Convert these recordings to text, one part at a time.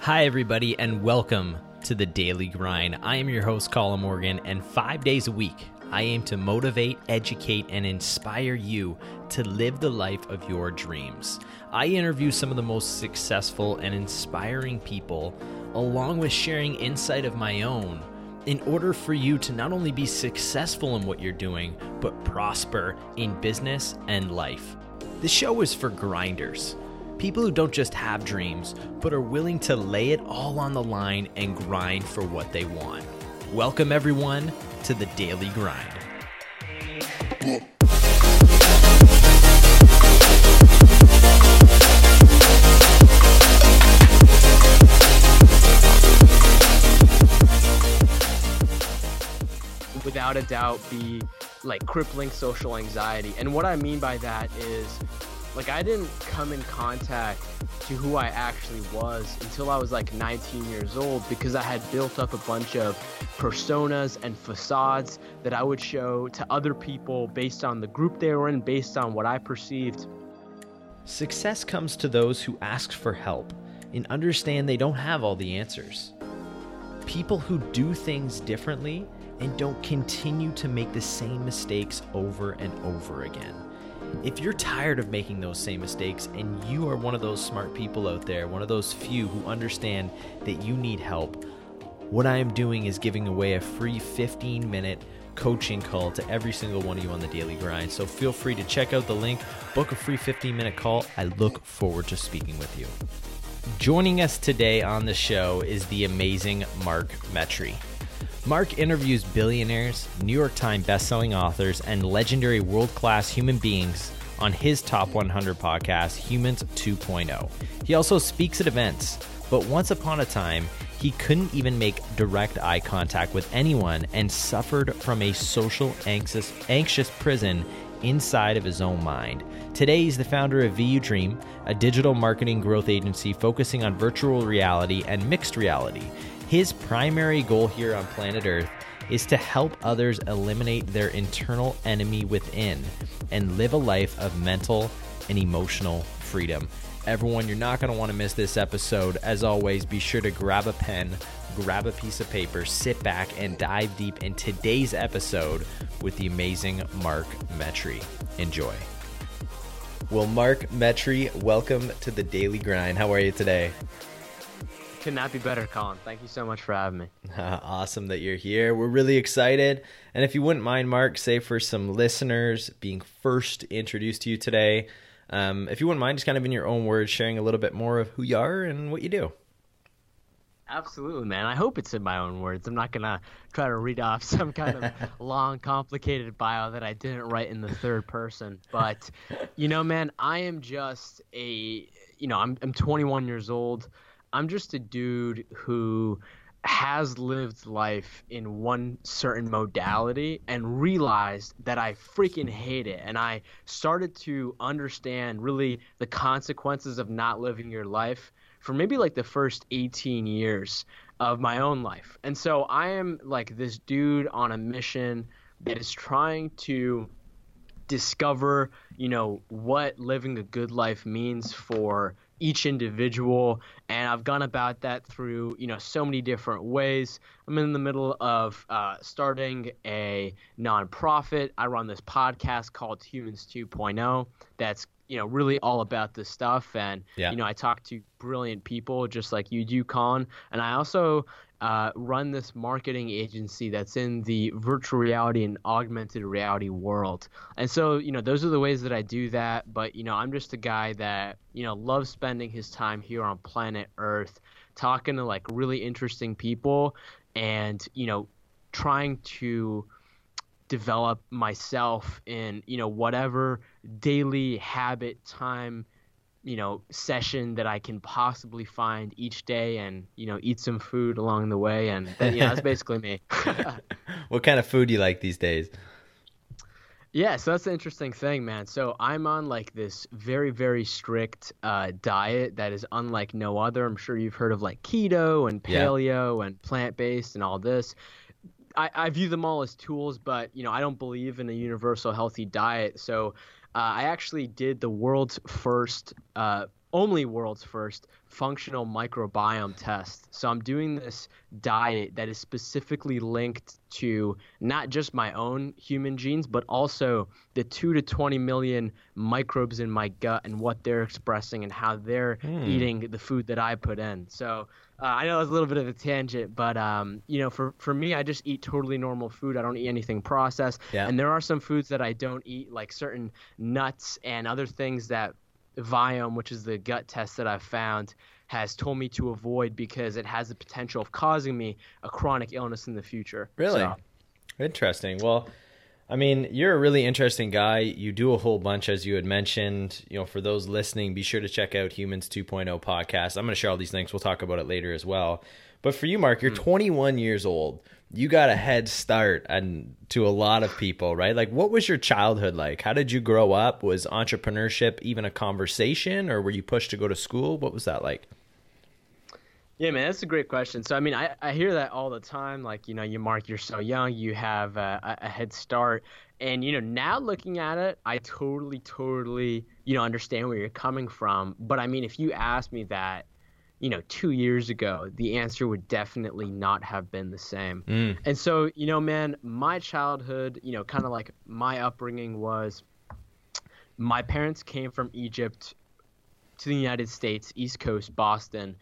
Hi, everybody, and welcome to the Daily Grind. I am your host, Colin Morgan, and five days a week, I aim to motivate, educate, and inspire you to live the life of your dreams. I interview some of the most successful and inspiring people, along with sharing insight of my own, in order for you to not only be successful in what you're doing, but prosper in business and life. The show is for grinders People who don't just have dreams, but are willing to lay it all on the line and grind for what they want. Welcome, everyone, to the Daily Grind. Without a doubt, be like crippling social anxiety. And what I mean by that is like I didn't come in contact to who I actually was until I was like 19 years old because I had built up a bunch of personas and facades that I would show to other people based on the group they were in, based on what I perceived. Success comes to those who ask for help and understand they don't have all the answers. People who do things differently and don't continue to make the same mistakes over and over again. If you're tired of making those same mistakes and you are one of those smart people out there, one of those few who understand that you need help, what I am doing is giving away a free 15 minute coaching call to every single one of you on the daily grind. So feel free to check out the link, book a free 15 minute call. I look forward to speaking with you. Joining us today on the show is the amazing Mark Metry. Mark interviews billionaires, New York Times bestselling authors, and legendary world class human beings on his Top 100 podcast, Humans 2.0. He also speaks at events, but once upon a time, he couldn't even make direct eye contact with anyone and suffered from a social anxious, anxious prison inside of his own mind. Today, he's the founder of VU Dream, a digital marketing growth agency focusing on virtual reality and mixed reality. His primary goal here on planet Earth is to help others eliminate their internal enemy within and live a life of mental and emotional freedom. Everyone, you're not going to want to miss this episode. As always, be sure to grab a pen, grab a piece of paper, sit back, and dive deep in today's episode with the amazing Mark Metry. Enjoy. Well, Mark Metry, welcome to the Daily Grind. How are you today? Could not be better, Colin. Thank you so much for having me. awesome that you're here. We're really excited. And if you wouldn't mind, Mark, say for some listeners being first introduced to you today, um, if you wouldn't mind, just kind of in your own words, sharing a little bit more of who you are and what you do. Absolutely, man. I hope it's in my own words. I'm not gonna try to read off some kind of long, complicated bio that I didn't write in the third person. But you know, man, I am just a you know, I'm I'm 21 years old. I'm just a dude who has lived life in one certain modality and realized that I freaking hate it. And I started to understand really the consequences of not living your life for maybe like the first 18 years of my own life. And so I am like this dude on a mission that is trying to discover, you know, what living a good life means for each individual and i've gone about that through you know so many different ways. I'm in the middle of uh, starting a nonprofit. I run this podcast called humans 2.0 that's you know really all about this stuff and yeah. you know i talk to brilliant people just like you do colin. And i also uh, run this marketing agency that's in the virtual reality and augmented reality world. And so, you know, those are the ways that I do that. But, you know, I'm just a guy that, you know, loves spending his time here on planet Earth, talking to like really interesting people and, you know, trying to develop myself in, you know, whatever daily habit time you know session that I can possibly find each day, and you know eat some food along the way, and that, you know, that's basically me. what kind of food do you like these days? Yeah, so that's the interesting thing, man. So I'm on like this very, very strict uh, diet that is unlike no other. I'm sure you've heard of like keto and paleo yeah. and plant based and all this. I, I view them all as tools, but you know I don't believe in a universal healthy diet. So uh, I actually did the world's first uh, only world's first functional microbiome test. So I'm doing this diet that is specifically linked to not just my own human genes, but also the 2 to 20 million microbes in my gut and what they're expressing and how they're mm. eating the food that I put in. So uh, I know it's a little bit of a tangent, but um, you know, for for me, I just eat totally normal food. I don't eat anything processed. Yeah. And there are some foods that I don't eat, like certain nuts and other things that Viome, which is the gut test that I've found, has told me to avoid because it has the potential of causing me a chronic illness in the future. Really? So, Interesting. Well, I mean, you're a really interesting guy. You do a whole bunch, as you had mentioned. You know, for those listening, be sure to check out Humans 2.0 podcast. I'm going to share all these links. We'll talk about it later as well. But for you, Mark, you're mm. 21 years old. You got a head start and to a lot of people, right? Like, what was your childhood like? How did you grow up? Was entrepreneurship even a conversation, or were you pushed to go to school? What was that like? Yeah, man, that's a great question. So, I mean, I, I hear that all the time. Like, you know, you mark, you're so young, you have a, a head start. And, you know, now looking at it, I totally, totally, you know, understand where you're coming from. But I mean, if you asked me that, you know, two years ago, the answer would definitely not have been the same. Mm. And so, you know, man, my childhood, you know, kind of like my upbringing was my parents came from Egypt to the United States, East Coast, Boston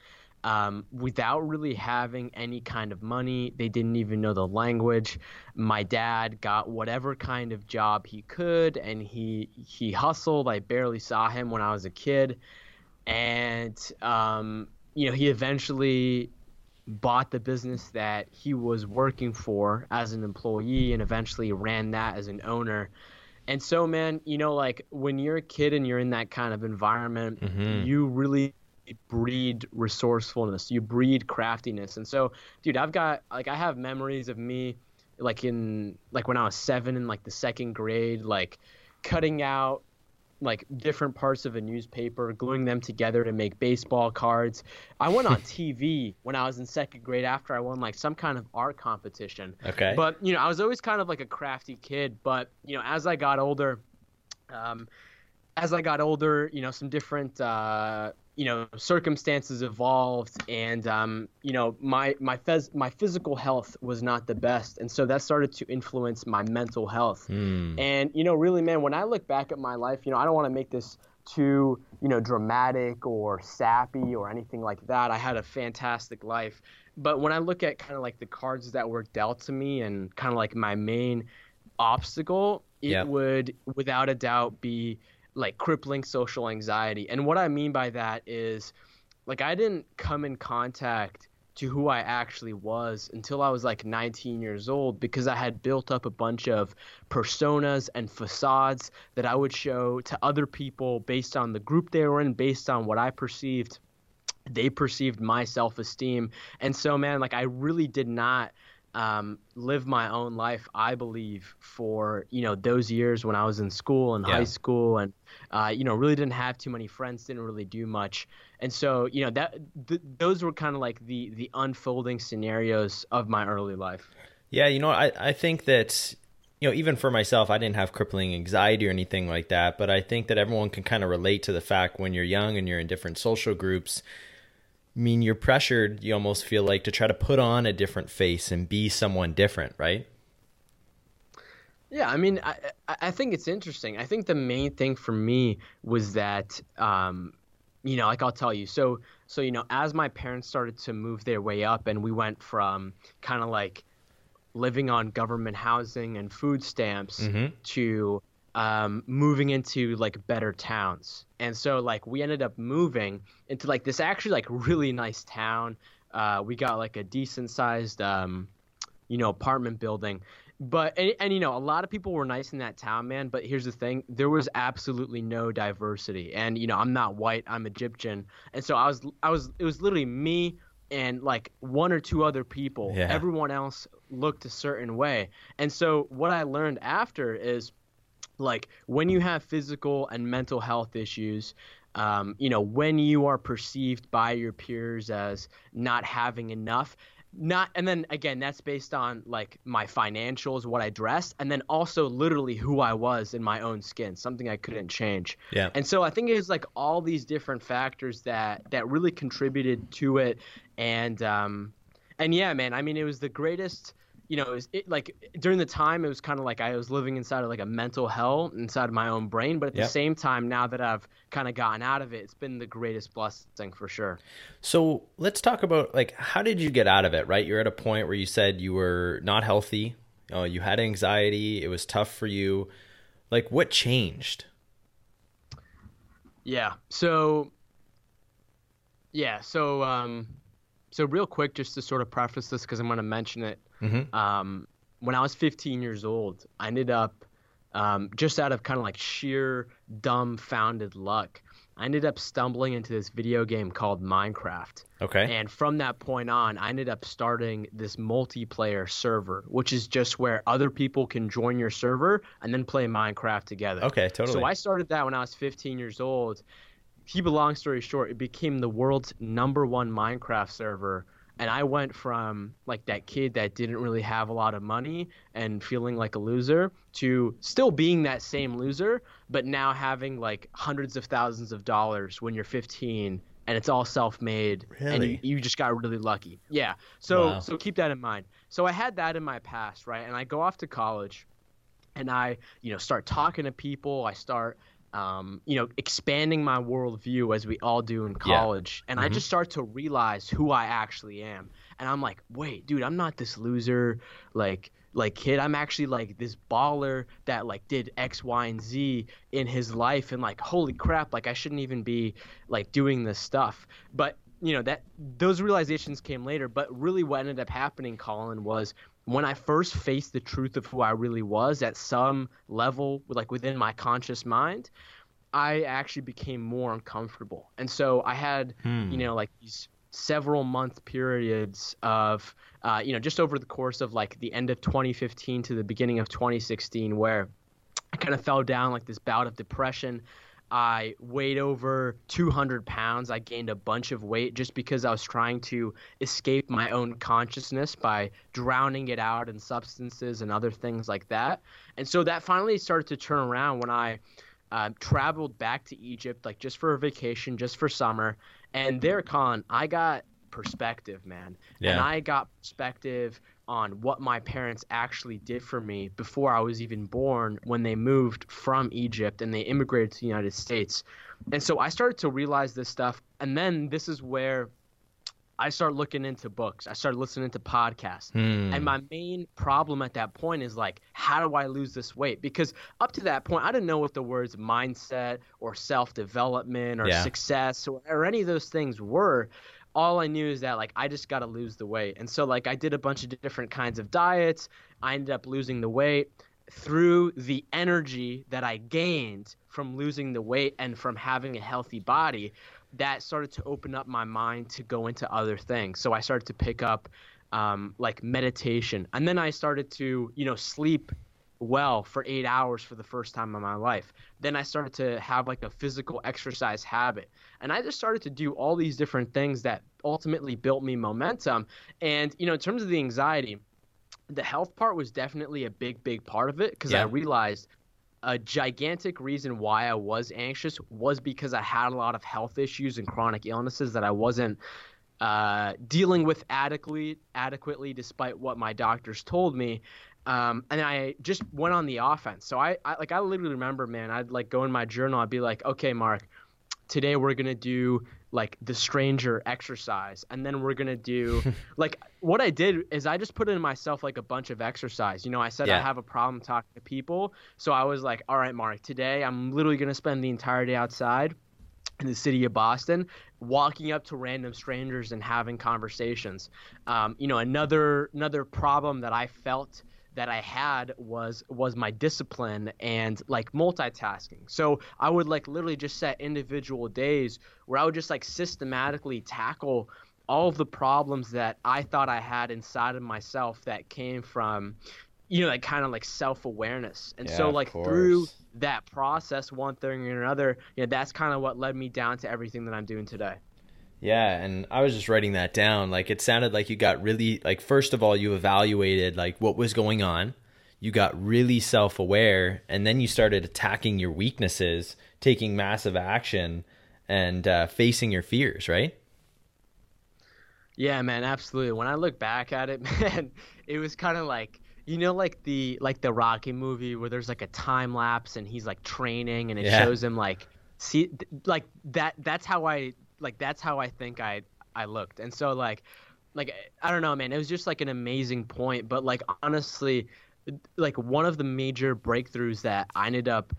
um, without really having any kind of money. They didn't even know the language. My dad got whatever kind of job he could, and he he hustled. I barely saw him when I was a kid, and um, you know he eventually bought the business that he was working for as an employee, and eventually ran that as an owner. And so, man, you know, like when you're a kid and you're in that kind of environment, mm-hmm. you really breed resourcefulness. You breed craftiness. And so dude i've got like i have memories of me like in like when i was seven in like the second grade like cutting out like different parts of a newspaper gluing them together to make baseball cards. I went on tv when i was in second grade after i won like some kind of art competition. Okay. But you know i was always kind of like a crafty kid. But you know as i got older um as I got older, you know, some different uh, you know circumstances evolved and um, you know my my phys- my physical health was not the best. And so that started to influence my mental health. Mm. and you know really man when i look back at my life you know i don't want to make this too you know dramatic or sappy or anything like that. I had a fantastic life. But when i look at kind of like the cards that were dealt to me and kind of like my main obstacle it would without a doubt be like crippling social anxiety. And what I mean by that is like I didn't come in contact to who I actually was until I was like 19 years old because I had built up a bunch of personas and facades that I would show to other people based on the group they were in, based on what I perceived they perceived my self-esteem. And so man, like I really did not um, live my own life, I believe, for you know those years when I was in school and yeah. high school, and uh, you know really didn't have too many friends, didn't really do much, and so you know that th- those were kind of like the the unfolding scenarios of my early life. Yeah, you know, I I think that you know even for myself, I didn't have crippling anxiety or anything like that, but I think that everyone can kind of relate to the fact when you're young and you're in different social groups mean you're pressured you almost feel like to try to put on a different face and be someone different right? Yeah i mean i i think it's interesting. I think the main thing for me was that um you know like i'll tell you. So so you know as my parents started to move their way up and we went from kind of like living on government housing and food stamps mm-hmm. to um, moving into like better towns. And so like we ended up moving into like this actually like really nice town. Uh, we got like a decent sized um, you know apartment building. But and, and you know a lot of people were nice in that town, man. But here's the thing: there was absolutely no diversity. And you know I'm not white, I'm Egyptian, and so I was I was it was literally me and like one or two other people. Yeah. Everyone else looked a certain way. And so what I learned after is like when you have physical and mental health issues um, you know when you are perceived by your peers as not having enough not and then again that's based on like my financials what i dressed and then also literally who i was in my own skin something i couldn't change. Yeah. And so i think it was like all these different factors that that really contributed to it. And um and yeah man i mean it was the greatest you know, it was it, like during the time it was kind of like I was living inside of like a mental hell inside of my own brain. But at yep. the same time, now that I've kind of gotten out of it, it's been the greatest blessing for sure. So let's talk about like how did you get out of it? Right, you're at a point where you said you were not healthy. You, know, you had anxiety. It was tough for you. Like what changed? Yeah. So. Yeah. So. Um. So real quick, just to sort of preface this, because I'm going to mention it Mm-hmm. Um, when I was 15 years old, I ended up um, just out of kind of like sheer dumbfounded luck. I ended up stumbling into this video game called Minecraft. Okay. And from that point on, I ended up starting this multiplayer server, which is just where other people can join your server and then play Minecraft together. Okay, totally. So I started that when I was 15 years old. Keep a long story short, it became the world's number one Minecraft server and I went from like that kid that didn't really have a lot of money and feeling like a loser to still being that same loser, but now having like hundreds of thousands of dollars when you're 15 and it's all self-made really? and you, you, just got really lucky. Yeah. So wow. so keep that in mind. So I had that in my past, right? And I go off to college and I, you know, start talking to people. I start um, you know, expanding my worldview as we all do in college. Yeah. And mm-hmm. I just start to realize who I actually am. And I'm like, wait, dude, I'm not this loser, like, like kid. I'm actually like this baller that like did X, Y, and Z in his life. And like, holy crap, like I shouldn't even be like doing this stuff. But you know that those realizations came later. But really, what ended up happening, Colin, was when I first faced the truth of who I really was at some level, like within my conscious mind, I actually became more uncomfortable. And so I had, hmm. you know, like these several month periods of, uh, you know, just over the course of like the end of 2015 to the beginning of 2016, where I kind of fell down like this bout of depression. I weighed over 200 pounds. I gained a bunch of weight just because I was trying to escape my own consciousness by drowning it out in substances and other things like that. And so that finally started to turn around when I uh, traveled back to Egypt, like just for a vacation, just for summer. And there, Colin, I got perspective, man. Yeah. And I got perspective on what my parents actually did for me before I was even born when they moved from Egypt and they immigrated to the United States. And so I started to realize this stuff. And then this is where I started looking into books. I started listening to podcasts. Hmm. And my main problem at that point is like, how do I lose this weight? Because up to that point, I didn't know what the words mindset or self development or yeah. success or, or any of those things were all I knew is that like I just got to lose the weight. And so like I did a bunch of different kinds of diets. I ended up losing the weight through the energy that I gained from losing the weight and from having a healthy body. That started to open up my mind to go into other things. So I started to pick up um, like meditation, and then I started to you know sleep well for eight hours for the first time in my life. Then I started to have like a physical exercise habit. And I just started to do all these different things that ultimately built me momentum. And, you know, in terms of the anxiety, the health part was definitely a big, big part of it because yeah. I realized a gigantic reason why I was anxious was because I had a lot of health issues and chronic illnesses that I wasn't uh, dealing with adequately, adequately, despite what my doctors told me. Um, and I just went on the offense. So I, I, like I literally remember, man, I'd like go in my journal. I'd be like, okay, Mark, today we're gonna do like the stranger exercise, and then we're gonna do like what I did is I just put in myself like a bunch of exercise. You know, I said yeah. I have a problem talking to people, so I was like, all right, Mark, today I'm literally gonna spend the entire day outside in the city of Boston, walking up to random strangers and having conversations. Um, you know, another another problem that I felt that I had was was my discipline and like multitasking. So I would like literally just set individual days where I would just like systematically tackle all of the problems that I thought I had inside of myself that came from you know like kind of like self-awareness. And yeah, so like through that process one thing or another, you know that's kind of what led me down to everything that I'm doing today. Yeah, and I was just writing that down. Like it sounded like you got really like first of all you evaluated like what was going on. You got really self-aware and then you started attacking your weaknesses, taking massive action and uh, facing your fears, right? Yeah, man, absolutely. When I look back at it, man, it was kind of like you know like the like the Rocky movie where there's like a time lapse and he's like training and it yeah. shows him like see like that that's how I like that's how I think I I looked. And so like like I don't know, man, it was just like an amazing point, but like honestly like one of the major breakthroughs that I ended up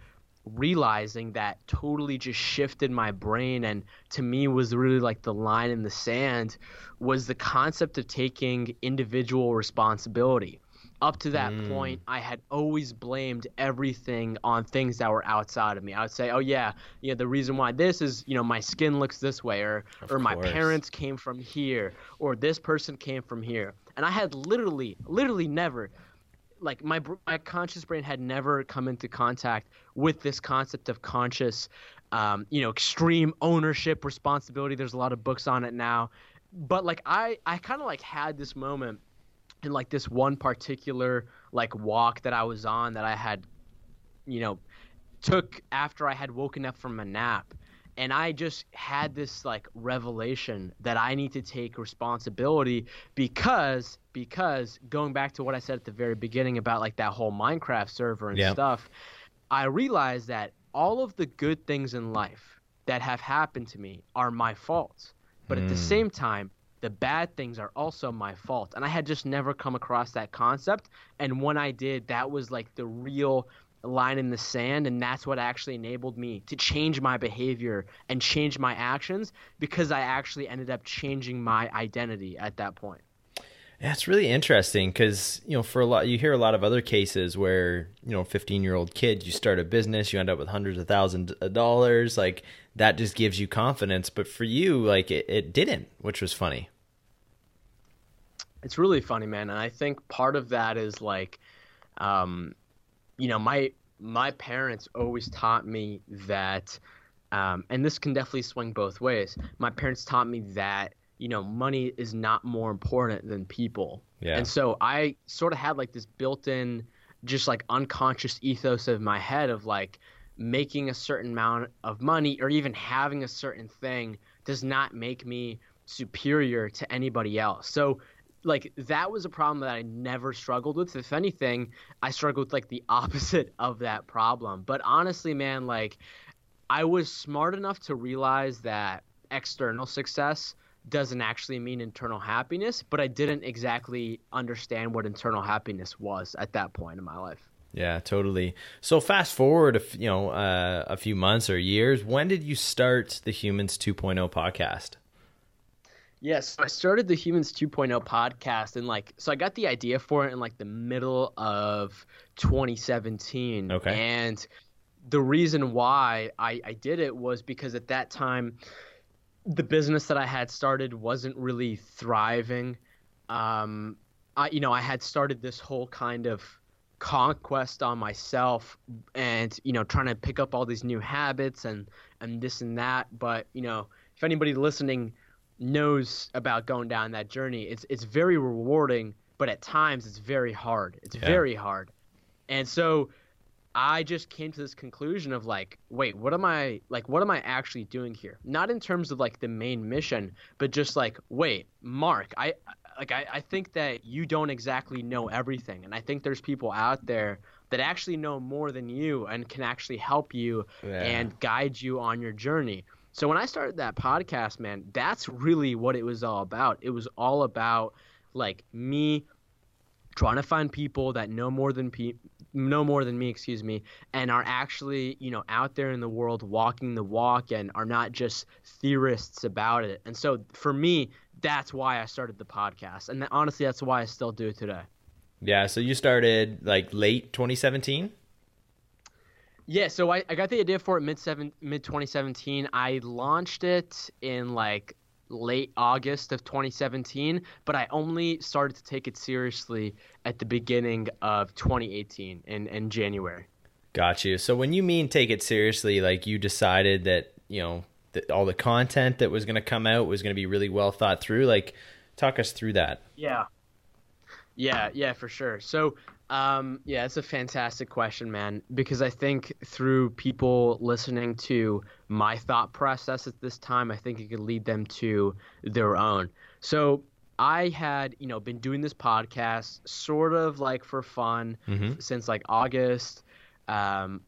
realizing that totally just shifted my brain and to me was really like the line in the sand was the concept of taking individual responsibility up to that mm. point, I had always blamed everything on things that were outside of me. I would say, "Oh yeah, you know, the reason why this is, you know, my skin looks this way, or of or my parents came from here, or this person came from here." And I had literally, literally never, like my my conscious brain had never come into contact with this concept of conscious, um, you know, extreme ownership, responsibility. There's a lot of books on it now, but like I, I kind of like had this moment in like this one particular like walk that I was on that I had, you know, took after I had woken up from a nap. And I just had this like revelation that I need to take responsibility because because going back to what I said at the very beginning about like that whole Minecraft server and stuff, I realized that all of the good things in life that have happened to me are my fault. But mm. at the hmm. same time, the bad things are also my fault. And I had just never come across that concept. And when I did, that was like the real line in the sand. And that's what actually enabled me to change my behavior and change my actions because I actually ended up changing my identity at that point. Yeah, it's really interesting because you know for a lot you hear a lot of other cases where you know 15 year old kid you start a business you end up with hundreds of thousands of dollars like that just gives you confidence. But for you like it, it didn't which was funny. It's really funny man and I think part of that is like um you know my my parents always taught me that um and this can definitely swing both ways. My parents taught me that you know, money is not more important than people. Yeah. And so I sort of had like this built-in, just like unconscious ethos of my head of like making a certain amount of money or even having a certain thing does not make me superior to anybody else. So like that was a problem that I never struggled with. If anything, I struggled with like the opposite of that problem. But honestly, man, like I was smart enough to realize that external success doesn't actually mean internal happiness, but I didn't exactly understand what internal happiness was at that point in my life. Yeah, totally. So fast forward, a f- you know, uh, a few months or years. When did you start the Humans 2.0 podcast? Yes, yeah, so I started the Humans 2.0 podcast, and like, so I got the idea for it in like the middle of 2017. Okay. And the reason why I, I did it was because at that time, the business that I had started wasn't really thriving. Um, I, you know, I had started this whole kind of conquest on myself and, you know, trying to pick up all these new habits and, and this and that. But, you know, if anybody listening knows about going down that journey, it's, it's very rewarding, but at times it's very hard. It's yeah. very hard. And so, I just came to this conclusion of like, wait, what am I like what am I actually doing here? Not in terms of like the main mission, but just like, wait, Mark, I like I, I think that you don't exactly know everything. And I think there's people out there that actually know more than you and can actually help you yeah. and guide you on your journey. So when I started that podcast, man, that's really what it was all about. It was all about like me trying to find people that know more than pe- no more than me, excuse me, and are actually, you know, out there in the world walking the walk and are not just theorists about it. And so for me, that's why I started the podcast. And honestly, that's why I still do it today. Yeah. So you started like late 2017? Yeah, so I, I got the idea for it mid seven mid 2017. I launched it in like late August of 2017, but I only started to take it seriously at the beginning of 2018 in, in January. Got you. So when you mean take it seriously, like you decided that, you know, the, all the content that was going to come out was going to be really well thought through? Like, talk us through that. Yeah. Yeah, yeah, for sure. So, um, yeah, it's a fantastic question, man, because I think through people listening to my thought process at this time, I think it could lead them to their own. So, I had, you know, been doing this podcast sort of like for fun Mhm. since like August, um,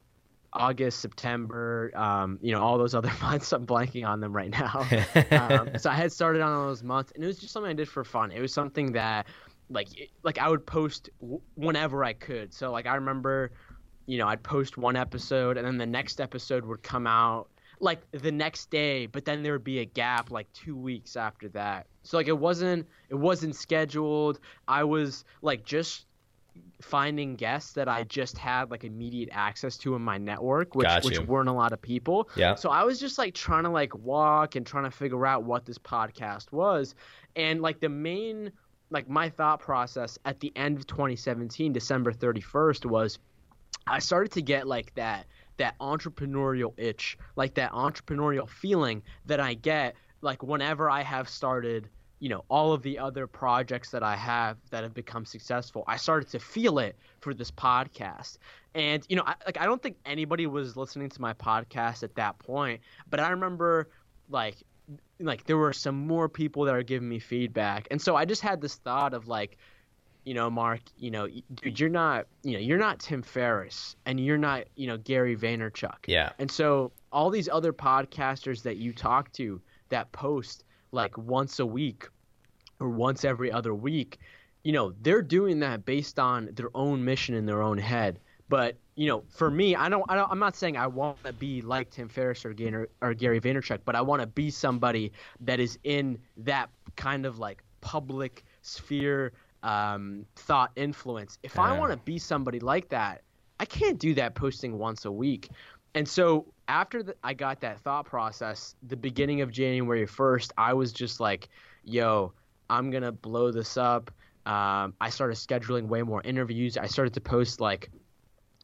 August, September, um, you know, all those other months. I'm blanking on them right now. um, so I had started on all those months, and it was just something I did for fun. It was something that, like, like I would post whenever I could. So like I remember, you know, I'd post one episode, and then the next episode would come out like the next day, but then there would be a gap like two weeks after that. So like it wasn't it wasn't scheduled. I was like just finding guests that I just had like immediate access to in my network, which which weren't a lot of people. Yeah. So I was just like trying to like walk and trying to figure out what this podcast was. And like the main like my thought process at the end of 2017, December 31st was I started to get like that that entrepreneurial itch, like that entrepreneurial feeling that I get like whenever I have started, you know, all of the other projects that I have that have become successful. I started to feel it for this podcast. And you know, I, like I don't think anybody was listening to my podcast at that point, but I remember like like there were some more people that are giving me feedback. And so I just had this thought of like you know, Mark, you know, dude, you're not, you know, you're not Tim Ferriss and you're not, you know, Gary Vaynerchuk. Yeah. And so all these other podcasters that you talk to that post like once a week or once every other week, you know, they're doing that based on their own mission in their own head. But you know, for me, I don't, I don't I'm not saying I want to be like Tim Ferriss or, Gainer, or Gary Vaynerchuk, but I want to be somebody that is in that kind of like public sphere um, thought influence. If I want to be somebody like that, I can't do that posting once a week. And so after the, I got that thought process, the beginning of January 1st, I was just like, yo, I'm going to blow this up. Um, I started scheduling way more interviews. I started to post like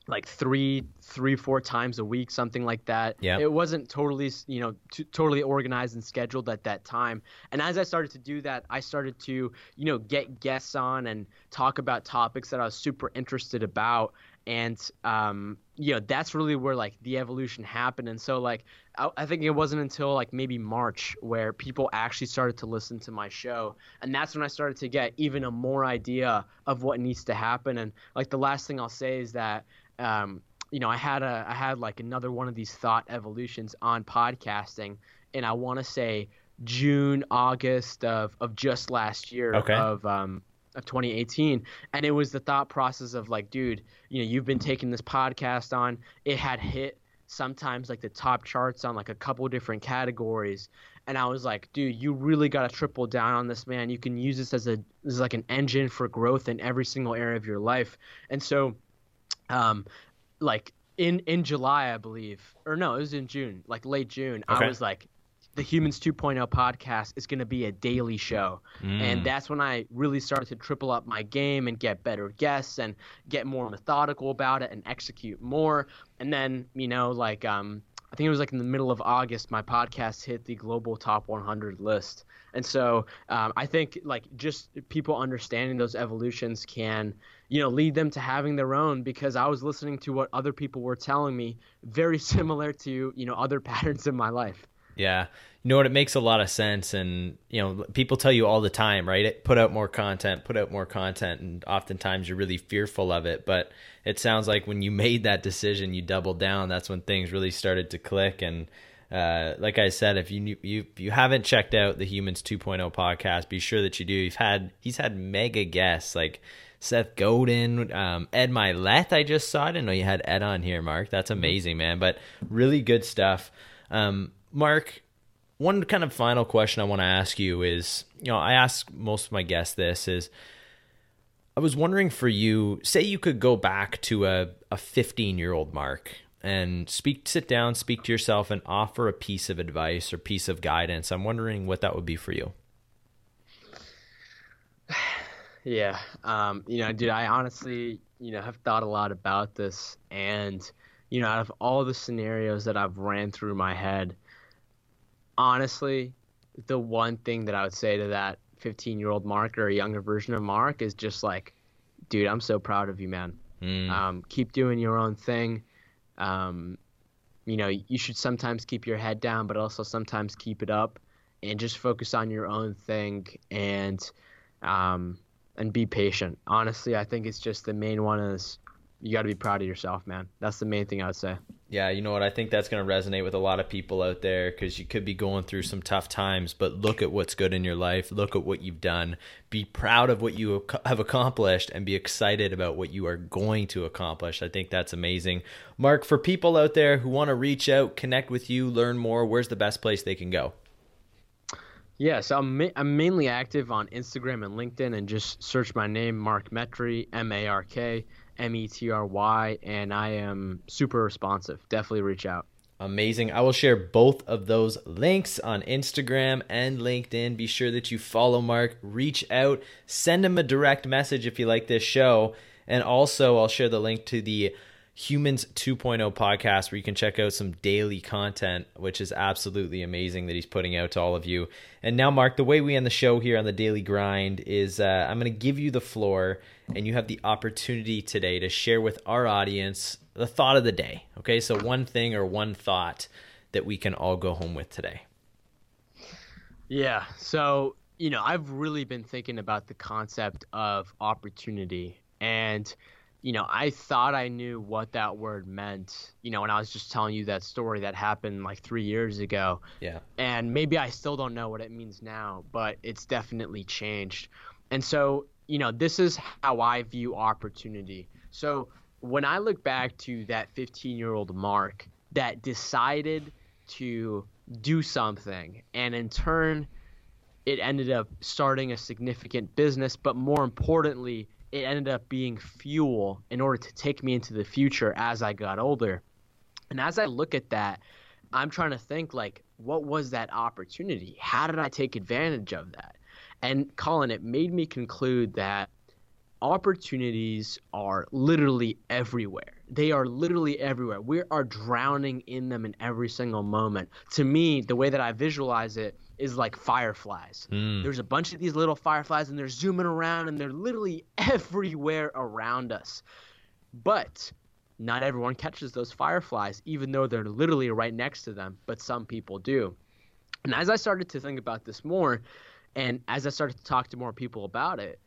like three three four times a week something like that. Yeah. it wasn't totally you know t- totally organized and scheduled at that time. And as i started to do that i started to you know get guests on and talk about topics that i was super interested about. And um you know that's really where like the evolution happened. And so like I, I think it wasn't until like maybe march where people actually started to listen to my show. And that's when i started to get even a more idea of what needs to happen. And like the last thing i'll say is that um, you know, I had a I had like another one of these thought evolutions on podcasting, and I want to say June, August of of just last year Okay. of um of 2018, and it was the thought process of like, dude, you know, you've been taking this podcast on. It had hit sometimes like the top charts on like a couple different categories and I was like, dude, you really got to triple down on this, man. You can use this as a as like an engine for growth in every single area of your life. And so um like in in July I believe or no it was in June like late June Okay. I was like the Humans 2.0 podcast is going to be a daily show Mm. and that's when I really started to triple up my game and get better guests and get more methodical about it and execute more and then you know like um I think it was like in the middle of August my podcast hit the global top 100 list and so um, I think like just people understanding those evolutions can you know lead them to having their own because I was listening to what other people were telling me very similar to you know other patterns in my life. Yeah. You know what? It makes a lot of sense. And, you know, people tell you all the time, right? Put out more content, put out more content. And oftentimes you're really fearful of it. But it sounds like when you made that decision, you doubled down. That's when things really started to click. And, uh, like I said, if you you if you haven't checked out the Humans 2.0 podcast, be sure that you do. You've had he's had mega guests like Seth Godin, um, Ed Mylett. I just saw. I didn't know you had Ed on here, Mark. That's amazing, man. But really good stuff. Um, Mark, one kind of final question I want to ask you is, you know, I ask most of my guests this is, I was wondering for you, say you could go back to a a 15 year old Mark and speak, sit down, speak to yourself, and offer a piece of advice or piece of guidance. I'm wondering what that would be for you. Yeah, um, you know, dude, I honestly, you know, have thought a lot about this, and you know, out of all the scenarios that I've ran through my head, honestly, the one thing that I would say to that 15 year old Mark or a younger version of Mark is just like, dude, I'm so proud of you, man. Mm. Um, keep doing your own thing. Um, you know, you should sometimes keep your head down, but also sometimes keep it up and just focus on your own thing and um, and be patient. Honestly, I think it's just the main one is you got to be proud of yourself, man. That's the main thing I would say. Yeah, you know what? I think that's going to resonate with a lot of people out there because you could be going through some tough times, but look at what's good in your life. Look at what you've done. Be proud of what you have accomplished and be excited about what you are going to accomplish. I think that's amazing. Mark, for people out there who want to reach out, connect with you, learn more, where's the best place they can go? Yeah, so I'm, ma- I'm mainly active on Instagram and LinkedIn and just search my name, Mark Metry, M A R K M E T R Y, and I am super responsive. Definitely reach out. Amazing. I will share both of those links on Instagram and LinkedIn. Be sure that you follow Mark, reach out, send him a direct message if you like this show. And also, I'll share the link to the Humans 2.0 podcast where you can check out some daily content, which is absolutely amazing that he's putting out to all of you. And now, Mark, the way we end the show here on the Daily Grind is uh, I'm going to give you the floor, and you have the opportunity today to share with our audience the thought of the day. Okay, so one thing or one thought that we can all go home with today. Yeah, so, you know, I've really been thinking about the concept of opportunity and you know, I thought I knew what that word meant, you know, when I was just telling you that story that happened like three years ago. Yeah. And maybe I still don't know what it means now, but it's definitely changed. And so, you know, this is how I view opportunity. So when I look back to that 15 year old Mark that decided to do something and in turn, it ended up starting a significant business, but more importantly, it ended up being fuel in order to take me into the future as I got older. And as I look at that, I'm trying to think like, what was that opportunity? How did I take advantage of that? And Colin, it made me conclude that opportunities are literally everywhere. They are literally everywhere. We are drowning in them in every single moment. To me, the way that I visualize it is like fireflies. Mm. There's a bunch of these little fireflies and they're zooming around and they're literally everywhere around us. But not everyone catches those fireflies, even though they're literally right next to them, but some people do. And as I started to think about this more, and as I started to talk to more people about it,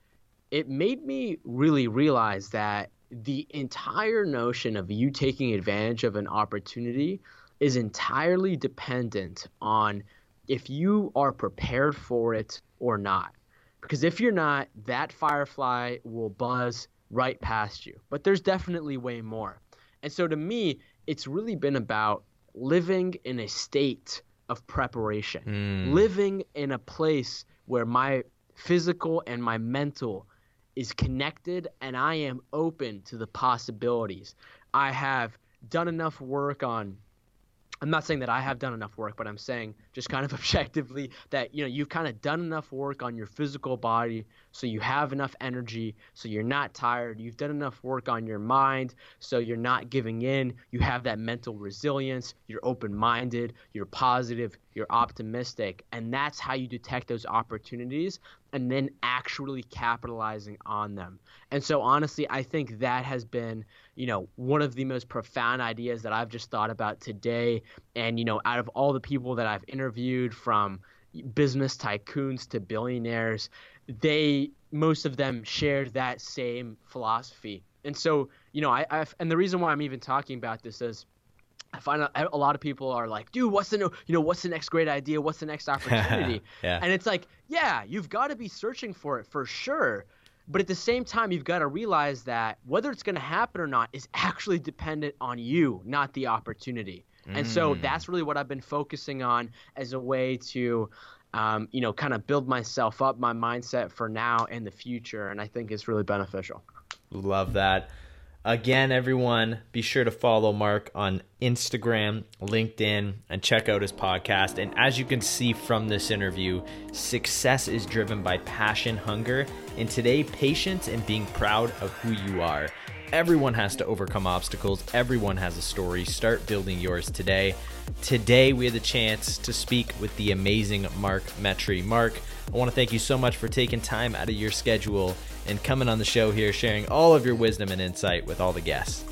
it made me really realize that the entire notion of you taking advantage of an opportunity is entirely dependent on if you are prepared for it or not. Because if you're not, that firefly will buzz right past you. But there's definitely way more. And so to me, it's really been about living in a state of preparation, mm. living in a place where my physical and my mental is connected and I am open to the possibilities. I have done enough work on I'm not saying that I have done enough work, but I'm saying just kind of objectively that you know you've kind of done enough work on your physical body so you have enough energy so you're not tired. You've done enough work on your mind so you're not giving in. You have that mental resilience. You're open-minded, you're positive, you're optimistic, and that's how you detect those opportunities and then actually capitalizing on them. And so honestly, I think that has been, you know, one of the most profound ideas that I've just thought about today. And, you know, out of all the people that I've interviewed from business tycoons to billionaires, they most of them shared that same philosophy. And so, you know, I I've, and the reason why I'm even talking about this is I find a, a lot of people are like, dude, what's the you know what's the next great idea? What's the next opportunity? yeah. And it's like, yeah, you've got to be searching for it for sure. But at the same time, you've got to realize that whether it's going to happen or not is actually dependent on you, not the opportunity. Mm. And so mm. that's really what I've been focusing on as a way to, um, you know, kind of build myself up, my mindset for now and the future. And I think it's really beneficial. Love that. Again, everyone, be sure to follow Mark on Instagram, LinkedIn, and check out his podcast. And as you can see from this interview, success is driven by passion, hunger, and today, patience and being proud of who you are. Everyone has to overcome obstacles. Everyone has a story. Start building yours today. Today, we had the chance to speak with the amazing Mark Metry. Mark, I want to thank you so much for taking time out of your schedule and coming on the show here, sharing all of your wisdom and insight with all the guests.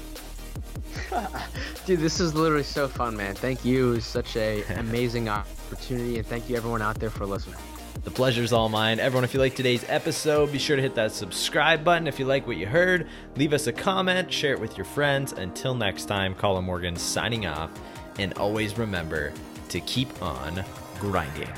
Dude, this is literally so fun, man. Thank you. It was such a amazing opportunity, and thank you everyone out there for listening. The pleasure's all mine. Everyone, if you like today's episode, be sure to hit that subscribe button. If you like what you heard, leave us a comment, share it with your friends. Until next time, Colin Morgan signing off, and always remember to keep on grinding.